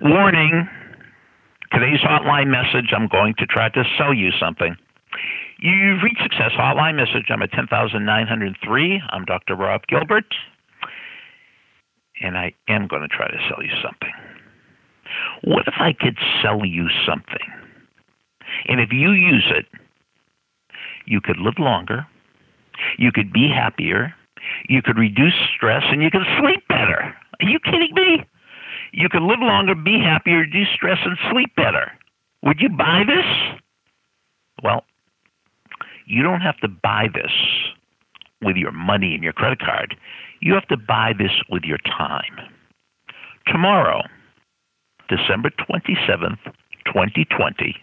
Warning today's hotline message I'm going to try to sell you something. You've reached Success Hotline message. I'm at 10,903. I'm Dr. Rob Gilbert, and I am going to try to sell you something. What if I could sell you something? And if you use it, you could live longer, you could be happier, you could reduce stress, and you could sleep better. Are you kidding me? You can live longer, be happier, reduce stress, and sleep better. Would you buy this? Well, you don't have to buy this with your money and your credit card. You have to buy this with your time. Tomorrow, December 27th, 2020,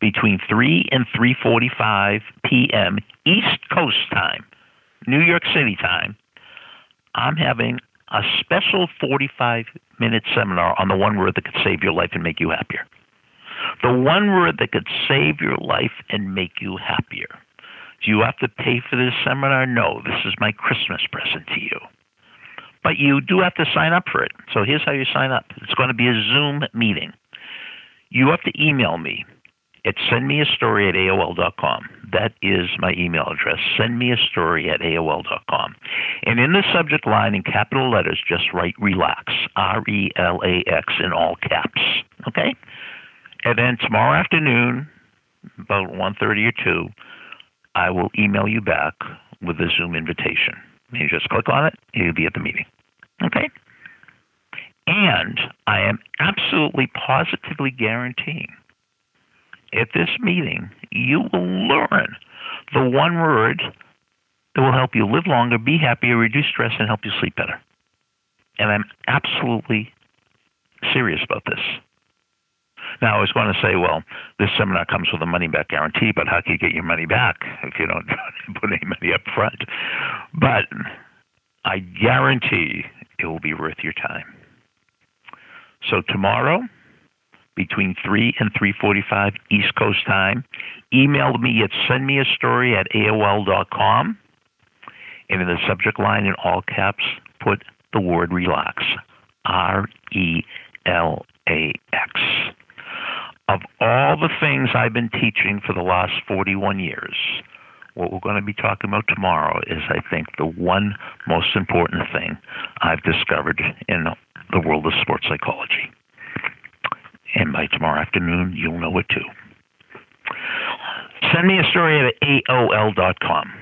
between 3 and 3:45 p.m. East Coast time, New York City time, I'm having a special 45 minute seminar on the one word that could save your life and make you happier. The one word that could save your life and make you happier. Do you have to pay for this seminar? No, this is my Christmas present to you. But you do have to sign up for it. So here's how you sign up it's going to be a Zoom meeting. You have to email me at sendmeastory at AOL.com. That is my email address. Send me a story at AOL.com. And in the subject line in capital letters, just write relax, R E L A X in all caps. Okay? And then tomorrow afternoon, about 1.30 or 2, I will email you back with a Zoom invitation. You just click on it, you'll be at the meeting. Okay? And I am absolutely positively guaranteeing at this meeting, you will learn the one word that will help you live longer, be happier, reduce stress, and help you sleep better. And I'm absolutely serious about this. Now, I was going to say, well, this seminar comes with a money back guarantee, but how can you get your money back if you don't put any money up front? But I guarantee it will be worth your time. So, tomorrow, between 3 and 3.45 East Coast time. Email me at sendmeastory at AOL.com. And in the subject line in all caps, put the word relax. R E L A X. Of all the things I've been teaching for the last 41 years, what we're going to be talking about tomorrow is, I think, the one most important thing I've discovered in the world of sports psychology. And by tomorrow afternoon, you'll know it too. Send me a story at AOL.com.